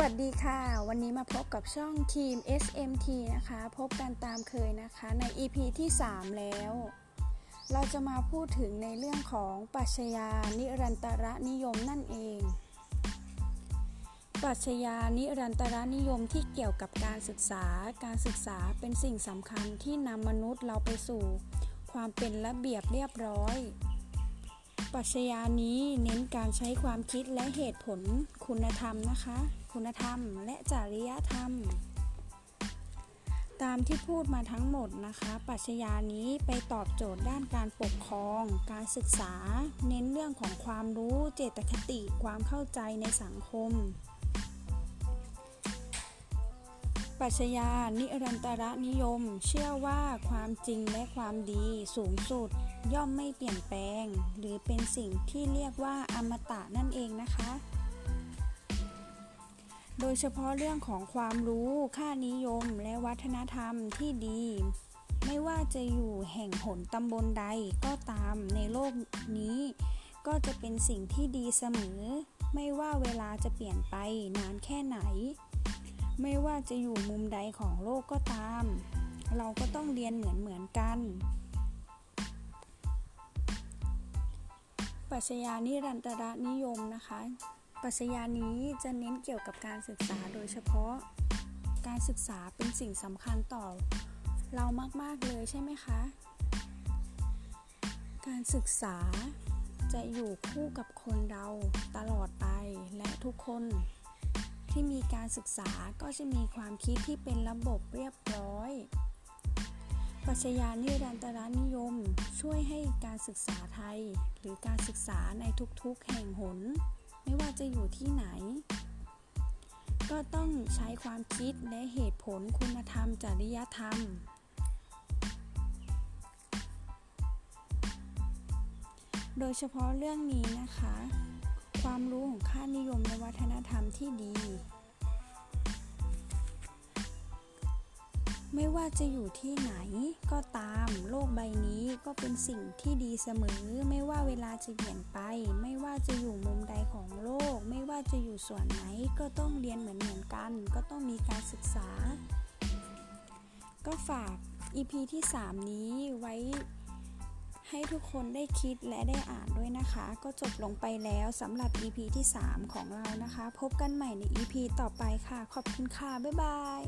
วัสดีค่ะ วันนี้มาพบกับช่องทีม SMT นะคะ พบกันตามเคยนะคะใน EP ที่ 3 แล้ว เราจะมาพูดถึงในเรื่องของปรัชญานิรันตรนิยมนั่นเอง ปรัชญานิรันตรนิยมที่เกี่ยวกับการศึกษา การศึกษาเป็นสิ่งสำคัญที่นำมนุษย์เราไปสู่ความเป็นระเบียบเรียบร้อยปรัชญานี้เน้นการใช้ความคิดและเหตุผลคุณธรรมนะคะ คุณธรรมและจริยธรรม ตามที่พูดมาทั้งหมดนะคะ ปรัชญานี้ไปตอบโจทย์ด้านการปกครอง การศึกษา เน้นเรื่องของความรู้เจตคติความเข้าใจในสังคมปรัชญานิรันตรนิยม เชื่อว่าความจริงและความดีสูงสุด ย่อมไม่เปลี่ยนแปลง หรือเป็นสิ่งที่เรียกว่าอมตะนั่นเองนะคะ โดยเฉพาะเรื่องของความรู้ ค่านิยม และวัฒนธรรมที่ดี ไม่ว่าจะอยู่แห่งหนตำบลใดก็ตามในโลกนี้ ก็จะเป็นสิ่งที่ดีเสมอ ไม่ว่าเวลาจะเปลี่ยนไปนานแค่ไหน ไม่ว่าจะอยู่มุมใดของโลกก็ตาม เราก็ต้องเรียนเหมือนเหมือนกันปัชญานิรันตรนิยมนะคะ ปัชญานี้จะเน้นเกี่ยวกับการศึกษาโดยเฉพาะ การศึกษาเป็นสิ่งสำคัญต่อ เรามาก ๆ เลยใช่ไหมคะ การศึกษาจะอยู่คู่กับคนเราตลอดไปและทุกคนที่มีการศึกษาก็จะมีความคิดที่เป็นระบบเรียบร้อย ปัชญานิรันตรนิยมช่วยให้การศึกษาไทย หรือการศึกษาในทุกๆแห่งหน ไม่ว่าจะอยู่ที่ไหน ก็ต้องใช้ความคิดและเหตุผลคุณธรรม จริยธรรม โดยเฉพาะเรื่องนี้นะคะ ความรู้ของค่านิยมและวัฒนธรรมที่ดี ไม่ว่าจะอยู่ที่ไหนก็ตามโลกใบนี้ก็เป็นสิ่งที่ดีเสมอ ไม่ว่าเวลาจะเปลี่ยนไป ไม่ว่าจะอยู่มุมใดของโลก ไม่ว่าจะอยู่ส่วนไหนก็ต้องเรียนเหมือนเหมือนกัน ก็ต้องมีการศึกษา ก็ฝาก EP ที่ 3 นี้ไว้ให้ทุกคนได้คิดและได้อ่านด้วยนะคะ ก็จบลงไปแล้วสำหรับ EP ที่ 3 ของเรานะคะ พบกันใหม่ใน EP ต่อไปค่ะ ขอบคุณค่ะ บ๊ายบาย